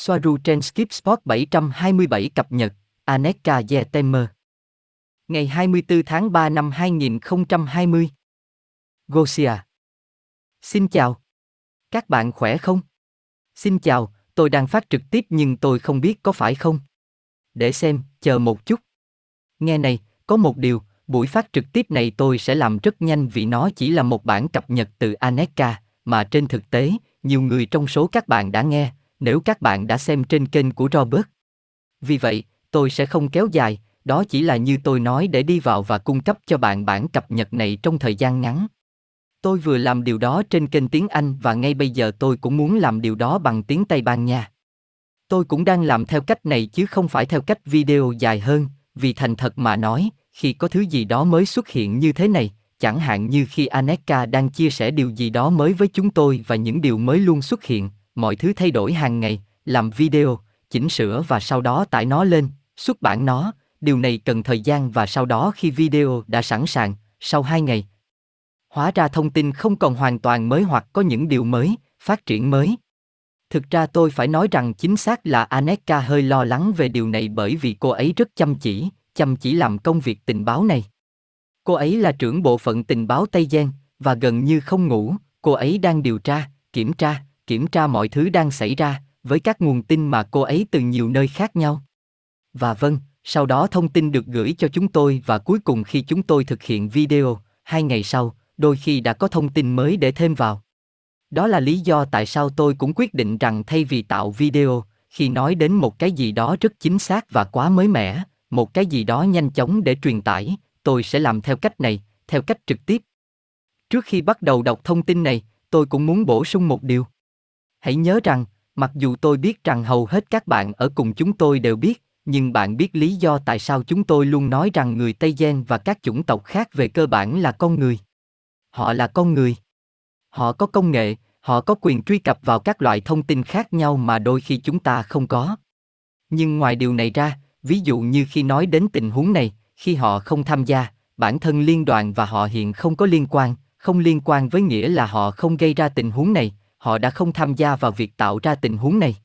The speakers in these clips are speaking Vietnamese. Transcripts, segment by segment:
Soaru trên Skip Sport 727 cập nhật, Aneka Yetemer. Ngày 24 tháng 3 năm 2020. Gosia. Xin chào. Các bạn khỏe không? Xin chào, tôi đang phát trực tiếp nhưng tôi không biết có phải không. Để xem, chờ một chút. Nghe này, có một điều, buổi phát trực tiếp này tôi sẽ làm rất nhanh vì nó chỉ là một bản cập nhật từ Aneka, mà trên thực tế, nhiều người trong số các bạn đã nghe, nếu các bạn đã xem trên kênh của Robert. Vì vậy, tôi sẽ không kéo dài, đó chỉ là như tôi nói để đi vào và cung cấp cho bạn bản cập nhật này trong thời gian ngắn. Tôi vừa làm điều đó trên kênh tiếng Anh và ngay bây giờ tôi cũng muốn làm điều đó bằng tiếng Tây Ban Nha. Tôi cũng đang làm theo cách này chứ không phải theo cách video dài hơn, vì thành thật mà nói, khi có thứ gì đó mới xuất hiện như thế này, chẳng hạn như khi Aneka đang chia sẻ điều gì đó mới với chúng tôi và những điều mới luôn xuất hiện, mọi thứ thay đổi hàng ngày, làm video, chỉnh sửa và sau đó tải nó lên, xuất bản nó, điều này cần thời gian và sau đó khi video đã sẵn sàng, sau 2 ngày, hóa ra thông tin không còn hoàn toàn mới hoặc có những điều mới, phát triển mới. Thực ra tôi phải nói rằng chính xác là Aneka hơi lo lắng về điều này bởi vì cô ấy rất chăm chỉ, chăm chỉ làm công việc tình báo này. Cô ấy là trưởng bộ phận tình báo Tây Giang, và gần như không ngủ, cô ấy đang điều tra, kiểm tra, kiểm tra mọi thứ đang xảy ra, với các nguồn tin mà cô ấy từ nhiều nơi khác nhau. Và vâng, sau đó thông tin được gửi cho chúng tôi và cuối cùng khi chúng tôi thực hiện video, hai ngày sau, đôi khi đã có thông tin mới để thêm vào. Đó là lý do tại sao tôi cũng quyết định rằng thay vì tạo video, khi nói đến một cái gì đó rất chính xác và quá mới mẻ, một cái gì đó nhanh chóng để truyền tải, tôi sẽ làm theo cách này, theo cách trực tiếp. Trước khi bắt đầu đọc thông tin này, tôi cũng muốn bổ sung một điều. Hãy nhớ rằng, mặc dù tôi biết rằng hầu hết các bạn ở cùng chúng tôi đều biết, nhưng bạn biết lý do tại sao chúng tôi luôn nói rằng người Tây Gen và các chủng tộc khác về cơ bản là con người. Họ là con người. Họ có công nghệ, họ có quyền truy cập vào các loại thông tin khác nhau mà đôi khi chúng ta không có. Nhưng ngoài điều này ra, ví dụ như khi nói đến tình huống này, khi họ không tham gia, bản thân liên đoàn và họ hiện không có liên quan, không liên quan với nghĩa là họ không gây ra tình huống này, họ đã không tham gia vào việc tạo ra tình huống này.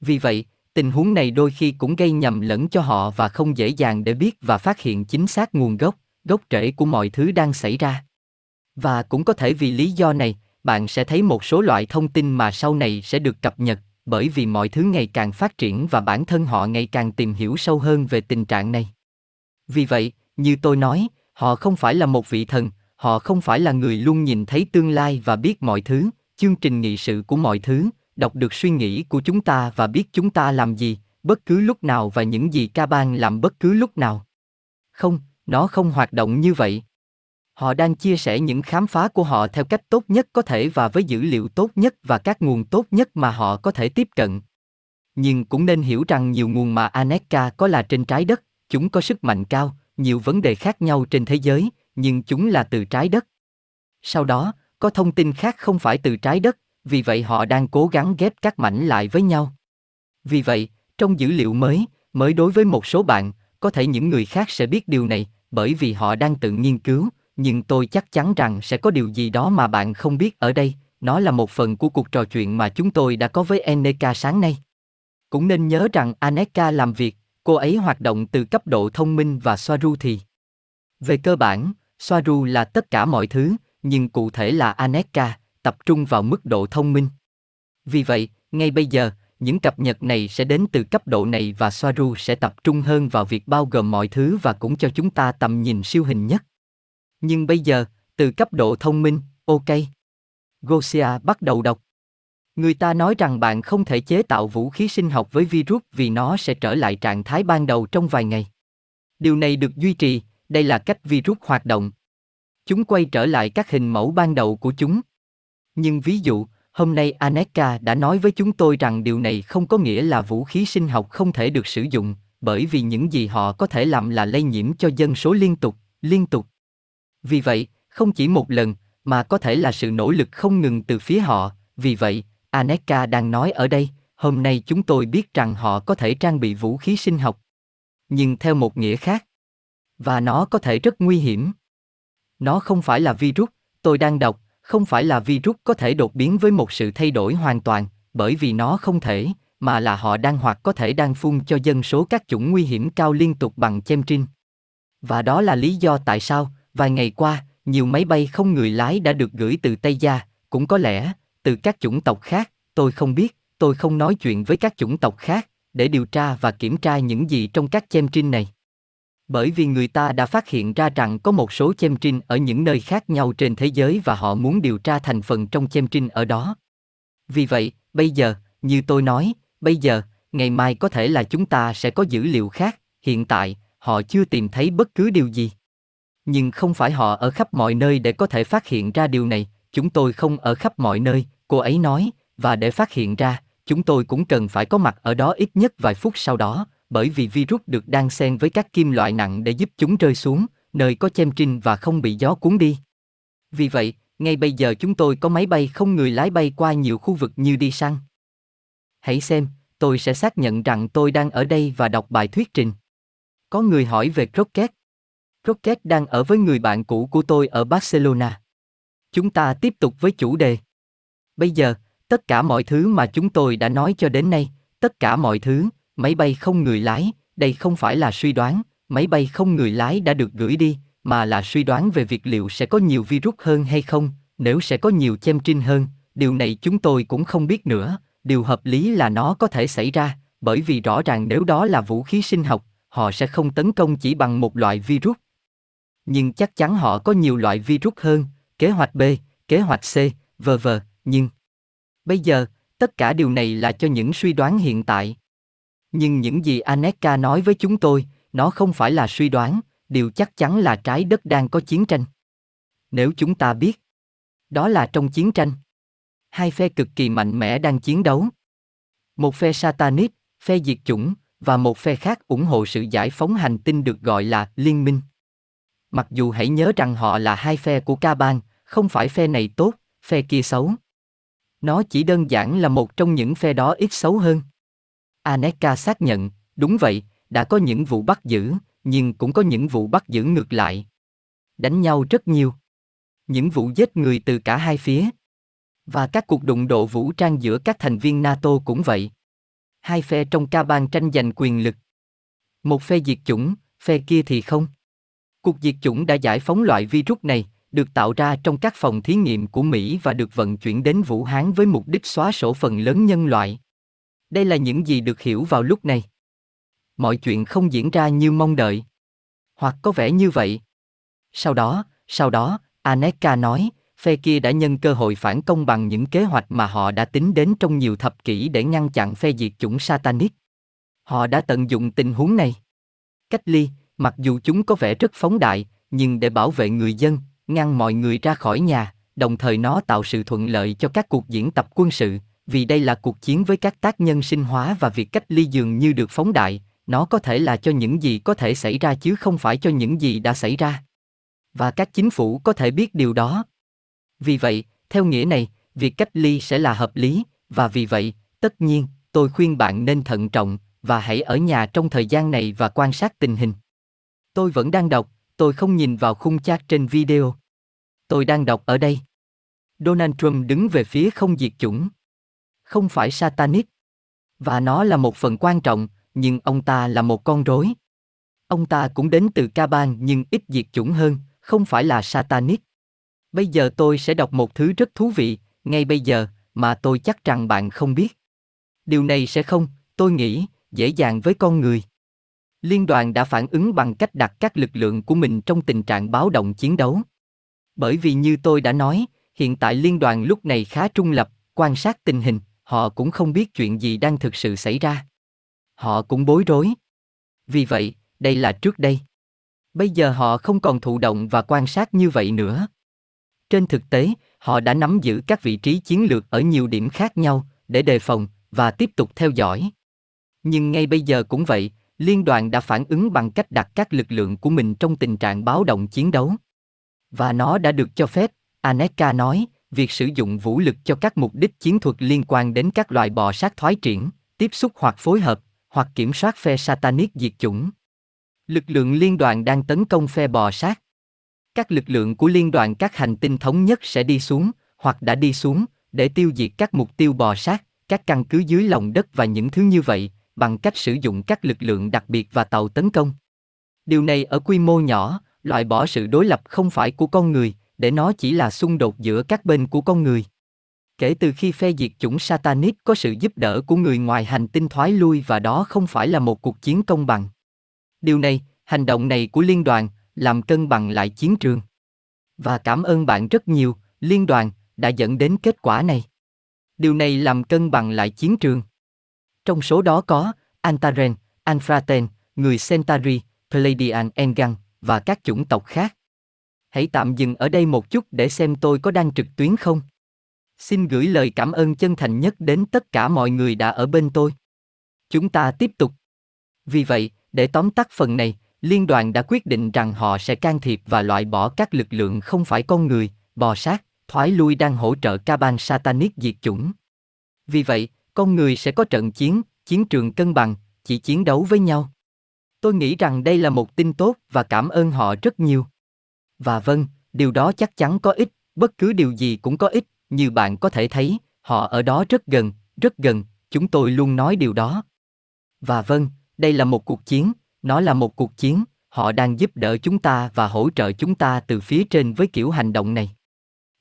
Vì vậy, tình huống này đôi khi cũng gây nhầm lẫn cho họ và không dễ dàng để biết và phát hiện chính xác nguồn gốc, gốc rễ của mọi thứ đang xảy ra. Và cũng có thể vì lý do này, bạn sẽ thấy một số loại thông tin mà sau này sẽ được cập nhật, bởi vì mọi thứ ngày càng phát triển và bản thân họ ngày càng tìm hiểu sâu hơn về tình trạng này. Vì vậy, như tôi nói, họ không phải là một vị thần, họ không phải là người luôn nhìn thấy tương lai và biết mọi thứ, chương trình nghị sự của mọi thứ, đọc được suy nghĩ của chúng ta và biết chúng ta làm gì, bất cứ lúc nào và những gì ca ban làm bất cứ lúc nào. Không, nó không hoạt động như vậy. Họ đang chia sẻ những khám phá của họ theo cách tốt nhất có thể và với dữ liệu tốt nhất và các nguồn tốt nhất mà họ có thể tiếp cận. Nhưng cũng nên hiểu rằng nhiều nguồn mà Aneka có là trên trái đất, chúng có sức mạnh cao, nhiều vấn đề khác nhau trên thế giới, nhưng chúng là từ trái đất. Sau đó, có thông tin khác không phải từ trái đất, vì vậy họ đang cố gắng ghép các mảnh lại với nhau. Vì vậy, trong dữ liệu mới, mới đối với một số bạn, có thể những người khác sẽ biết điều này, bởi vì họ đang tự nghiên cứu, nhưng tôi chắc chắn rằng sẽ có điều gì đó mà bạn không biết ở đây, nó là một phần của cuộc trò chuyện mà chúng tôi đã có với Aneka sáng nay. Cũng nên nhớ rằng Aneka làm việc, cô ấy hoạt động từ cấp độ thông minh và Soaru thì. Về cơ bản, Soaru là tất cả mọi thứ, nhưng cụ thể là Aneka, tập trung vào mức độ thông minh. Vì vậy, ngay bây giờ, những cập nhật này sẽ đến từ cấp độ này và Soaru sẽ tập trung hơn vào việc bao gồm mọi thứ và cũng cho chúng ta tầm nhìn siêu hình nhất. Nhưng bây giờ, từ cấp độ thông minh, ok. Gosia bắt đầu đọc. Người ta nói rằng bạn không thể chế tạo vũ khí sinh học với virus vì nó sẽ trở lại trạng thái ban đầu trong vài ngày. Điều này được duy trì, đây là cách virus hoạt động. Chúng quay trở lại các hình mẫu ban đầu của chúng. Nhưng ví dụ, hôm nay Aneka đã nói với chúng tôi rằng điều này không có nghĩa là vũ khí sinh học không thể được sử dụng, bởi vì những gì họ có thể làm là lây nhiễm cho dân số liên tục, liên tục. Vì vậy, không chỉ một lần, mà có thể là sự nỗ lực không ngừng từ phía họ, vì vậy, Aneka đang nói ở đây, hôm nay chúng tôi biết rằng họ có thể trang bị vũ khí sinh học. Nhưng theo một nghĩa khác. Và nó có thể rất nguy hiểm. Nó không phải là virus, tôi đang đọc, không phải là virus có thể đột biến với một sự thay đổi hoàn toàn, bởi vì nó không thể, mà là họ đang hoặc có thể đang phun cho dân số các chủng nguy hiểm cao liên tục bằng chemtrin. Và đó là lý do tại sao, vài ngày qua, nhiều máy bay không người lái đã được gửi từ Tây Gia, cũng có lẽ, từ các chủng tộc khác, tôi không biết, tôi không nói chuyện với các chủng tộc khác, để điều tra và kiểm tra những gì trong các chemtrin này. Bởi vì người ta đã phát hiện ra rằng có một số chemtrin ở những nơi khác nhau trên thế giới và họ muốn điều tra thành phần trong chemtrin ở đó. Vì vậy, bây giờ, như tôi nói, bây giờ, ngày mai có thể là chúng ta sẽ có dữ liệu khác, hiện tại, họ chưa tìm thấy bất cứ điều gì. Nhưng không phải họ ở khắp mọi nơi để có thể phát hiện ra điều này, chúng tôi không ở khắp mọi nơi, cô ấy nói, và để phát hiện ra, chúng tôi cũng cần phải có mặt ở đó ít nhất vài phút sau đó, bởi vì virus được đan xen với các kim loại nặng để giúp chúng rơi xuống, nơi có chemtrin và không bị gió cuốn đi. Vì vậy, ngay bây giờ chúng tôi có máy bay không người lái bay qua nhiều khu vực như đi săn. Hãy xem, tôi sẽ xác nhận rằng tôi đang ở đây và đọc bài thuyết trình. Có người hỏi về crockett crockett đang ở với người bạn cũ của tôi ở Barcelona. Chúng ta tiếp tục với chủ đề. Bây giờ, tất cả mọi thứ mà chúng tôi đã nói cho đến nay, tất cả mọi thứ, máy bay không người lái, đây không phải là suy đoán, máy bay không người lái đã được gửi đi, mà là suy đoán về việc liệu sẽ có nhiều virus hơn hay không, nếu sẽ có nhiều chemtrin hơn, điều này chúng tôi cũng không biết nữa, điều hợp lý là nó có thể xảy ra, bởi vì rõ ràng nếu đó là vũ khí sinh học, họ sẽ không tấn công chỉ bằng một loại virus. Nhưng chắc chắn họ có nhiều loại virus hơn, kế hoạch B, kế hoạch C, v.v. nhưng bây giờ, tất cả điều này là cho những suy đoán hiện tại. Nhưng những gì Aneka nói với chúng tôi, nó không phải là suy đoán, điều chắc chắn là trái đất đang có chiến tranh. Nếu chúng ta biết, đó là trong chiến tranh. Hai phe cực kỳ mạnh mẽ đang chiến đấu. Một phe Satanic, phe diệt chủng, và một phe khác ủng hộ sự giải phóng hành tinh được gọi là liên minh. Mặc dù hãy nhớ rằng họ là hai phe của ca bang, không phải phe này tốt, phe kia xấu. Nó chỉ đơn giản là một trong những phe đó ít xấu hơn. Aneka xác nhận, đúng vậy, đã có những vụ bắt giữ, nhưng cũng có những vụ bắt giữ ngược lại. Đánh nhau rất nhiều. Những vụ giết người từ cả hai phía. Và các cuộc đụng độ vũ trang giữa các thành viên NATO cũng vậy. Hai phe trong ca bang tranh giành quyền lực. Một phe diệt chủng, phe kia thì không. Cuộc diệt chủng đã giải phóng loại virus này, được tạo ra trong các phòng thí nghiệm của Mỹ và được vận chuyển đến Vũ Hán với mục đích xóa sổ phần lớn nhân loại. Đây là những gì được hiểu vào lúc này. Mọi chuyện không diễn ra như mong đợi. Hoặc có vẻ như vậy. Sau đó, sau đó, Aneka nói, phe kia đã nhân cơ hội phản công bằng những kế hoạch mà họ đã tính đến trong nhiều thập kỷ để ngăn chặn phe diệt chủng Satanic. Họ đã tận dụng tình huống này. Cách ly, mặc dù chúng có vẻ rất phóng đại, nhưng để bảo vệ người dân, ngăn mọi người ra khỏi nhà, đồng thời nó tạo sự thuận lợi cho các cuộc diễn tập quân sự, vì đây là cuộc chiến với các tác nhân sinh hóa và việc cách ly dường như được phóng đại, nó có thể là cho những gì có thể xảy ra chứ không phải cho những gì đã xảy ra. Và các chính phủ có thể biết điều đó. Vì vậy, theo nghĩa này, việc cách ly sẽ là hợp lý, và vì vậy, tất nhiên, tôi khuyên bạn nên thận trọng và hãy ở nhà trong thời gian này và quan sát tình hình. Tôi vẫn đang đọc, tôi không nhìn vào khung chat trên video. Tôi đang đọc ở đây. Donald Trump đứng về phía không diệt chủng. Không phải Satanic. Và nó là một phần quan trọng, nhưng ông ta là một con rối. Ông ta cũng đến từ ca bang nhưng ít diệt chủng hơn, không phải là Satanic. Bây giờ tôi sẽ đọc một thứ rất thú vị, ngay bây giờ, mà tôi chắc rằng bạn không biết. Điều này sẽ không, tôi nghĩ, dễ dàng với con người. Liên đoàn đã phản ứng bằng cách đặt các lực lượng của mình trong tình trạng báo động chiến đấu. Bởi vì như tôi đã nói, hiện tại liên đoàn lúc này khá trung lập, quan sát tình hình, họ cũng không biết chuyện gì đang thực sự xảy ra. Họ cũng bối rối. Vì vậy, đây là trước đây. Bây giờ họ không còn thụ động và quan sát như vậy nữa. Trên thực tế, họ đã nắm giữ các vị trí chiến lược ở nhiều điểm khác nhau để đề phòng và tiếp tục theo dõi. Nhưng ngay bây giờ cũng vậy, liên đoàn đã phản ứng bằng cách đặt các lực lượng của mình trong tình trạng báo động chiến đấu. Và nó đã được cho phép, Aneka nói, việc sử dụng vũ lực cho các mục đích chiến thuật liên quan đến các loại bò sát thoái triển, tiếp xúc hoặc phối hợp, hoặc kiểm soát phe Satanic diệt chủng. Lực lượng liên đoàn đang tấn công phe bò sát. Các lực lượng của liên đoàn các hành tinh thống nhất sẽ đi xuống, hoặc đã đi xuống, để tiêu diệt các mục tiêu bò sát, các căn cứ dưới lòng đất và những thứ như vậy, bằng cách sử dụng các lực lượng đặc biệt và tàu tấn công. Điều này ở quy mô nhỏ, loại bỏ sự đối lập không phải của con người, để nó chỉ là xung đột giữa các bên của con người. Kể từ khi phe diệt chủng Satanic có sự giúp đỡ của người ngoài hành tinh thoái lui và đó không phải là một cuộc chiến công bằng. Điều này, hành động này của liên đoàn, làm cân bằng lại chiến trường. Và cảm ơn bạn rất nhiều, liên đoàn, đã dẫn đến kết quả này. Điều này làm cân bằng lại chiến trường. Trong số đó có Antaren, anfraten người Centauri, Pleiadian Engan và các chủng tộc khác. Hãy tạm dừng ở đây một chút để xem tôi có đang trực tuyến không. Xin gửi lời cảm ơn chân thành nhất đến tất cả mọi người đã ở bên tôi. Chúng ta tiếp tục. Vì vậy, để tóm tắt phần này, liên đoàn đã quyết định rằng họ sẽ can thiệp và loại bỏ các lực lượng không phải con người, bò sát, thoái lui đang hỗ trợ Kaban Satanic diệt chủng. Vì vậy, con người sẽ có trận chiến, chiến trường cân bằng, chỉ chiến đấu với nhau. Tôi nghĩ rằng đây là một tin tốt và cảm ơn họ rất nhiều. Và vâng, điều đó chắc chắn có ích, bất cứ điều gì cũng có ích, như bạn có thể thấy, họ ở đó rất gần, rất gần, chúng tôi luôn nói điều đó. Và vâng, đây là một cuộc chiến, nó là một cuộc chiến, họ đang giúp đỡ chúng ta và hỗ trợ chúng ta từ phía trên với kiểu hành động này.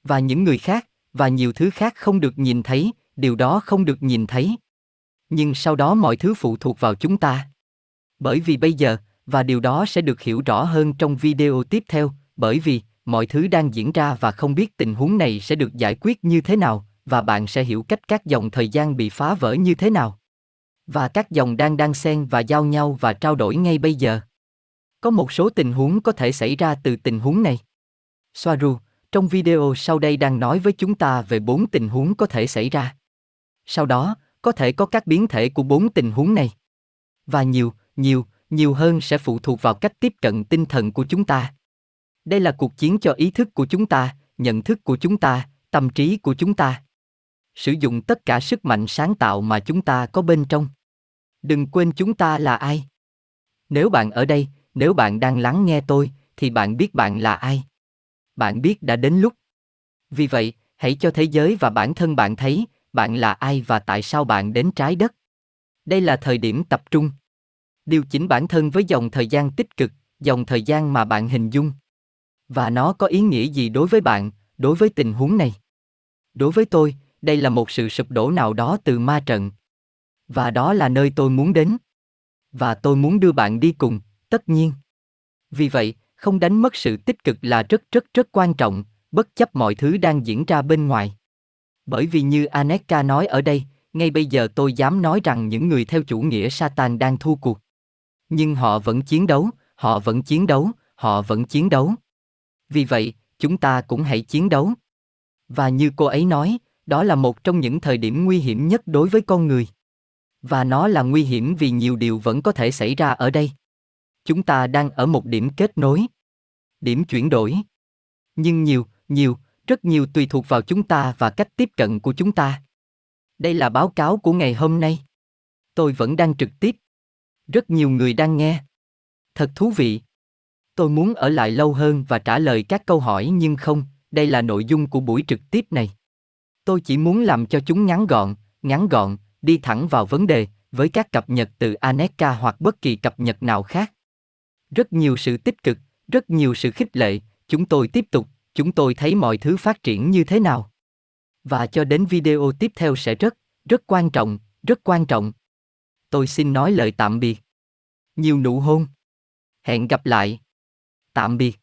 Và những người khác, và nhiều thứ khác không được nhìn thấy, điều đó không được nhìn thấy. Nhưng sau đó mọi thứ phụ thuộc vào chúng ta. Bởi vì bây giờ, và điều đó sẽ được hiểu rõ hơn trong video tiếp theo, bởi vì mọi thứ đang diễn ra và không biết tình huống này sẽ được giải quyết như thế nào, và bạn sẽ hiểu cách các dòng thời gian bị phá vỡ như thế nào. Và các dòng đang đan xen và giao nhau và trao đổi ngay bây giờ. Có một số tình huống có thể xảy ra từ tình huống này. Soaru, trong video sau đây đang nói với chúng ta về bốn tình huống có thể xảy ra. Sau đó, có thể có các biến thể của bốn tình huống này. Và nhiều, nhiều, nhiều hơn sẽ phụ thuộc vào cách tiếp cận tinh thần của chúng ta. Đây là cuộc chiến cho ý thức của chúng ta, nhận thức của chúng ta, tâm trí của chúng ta. Sử dụng tất cả sức mạnh sáng tạo mà chúng ta có bên trong. Đừng quên chúng ta là ai. Nếu bạn ở đây, nếu bạn đang lắng nghe tôi, thì bạn biết bạn là ai. Bạn biết đã đến lúc. Vì vậy, hãy cho thế giới và bản thân bạn thấy, bạn là ai và tại sao bạn đến trái đất. Đây là thời điểm tập trung. Điều chỉnh bản thân với dòng thời gian tích cực, dòng thời gian mà bạn hình dung. Và nó có ý nghĩa gì đối với bạn, đối với tình huống này? Đối với tôi, đây là một sự sụp đổ nào đó từ ma trận. Và đó là nơi tôi muốn đến. Và tôi muốn đưa bạn đi cùng, tất nhiên. Vì vậy, không đánh mất sự tích cực là rất rất rất quan trọng, bất chấp mọi thứ đang diễn ra bên ngoài. Bởi vì như Aneka nói ở đây, ngay bây giờ tôi dám nói rằng những người theo chủ nghĩa Satan đang thua cuộc. Nhưng họ vẫn chiến đấu, họ vẫn chiến đấu, họ vẫn chiến đấu. Vì vậy, chúng ta cũng hãy chiến đấu. Và như cô ấy nói, đó là một trong những thời điểm nguy hiểm nhất đối với con người. Và nó là nguy hiểm vì nhiều điều vẫn có thể xảy ra ở đây. Chúng ta đang ở một điểm kết nối. Điểm chuyển đổi. Nhưng nhiều, nhiều, rất nhiều tùy thuộc vào chúng ta và cách tiếp cận của chúng ta. Đây là báo cáo của ngày hôm nay. Tôi vẫn đang trực tiếp. Rất nhiều người đang nghe. Thật thú vị. Tôi muốn ở lại lâu hơn và trả lời các câu hỏi nhưng không, đây là nội dung của buổi trực tiếp này. Tôi chỉ muốn làm cho chúng ngắn gọn, ngắn gọn, đi thẳng vào vấn đề, với các cập nhật từ Aneka hoặc bất kỳ cập nhật nào khác. Rất nhiều sự tích cực, rất nhiều sự khích lệ, chúng tôi tiếp tục, chúng tôi thấy mọi thứ phát triển như thế nào. Và cho đến video tiếp theo sẽ rất, rất quan trọng, rất quan trọng. Tôi xin nói lời tạm biệt. Nhiều nụ hôn. Hẹn gặp lại. Tạm biệt.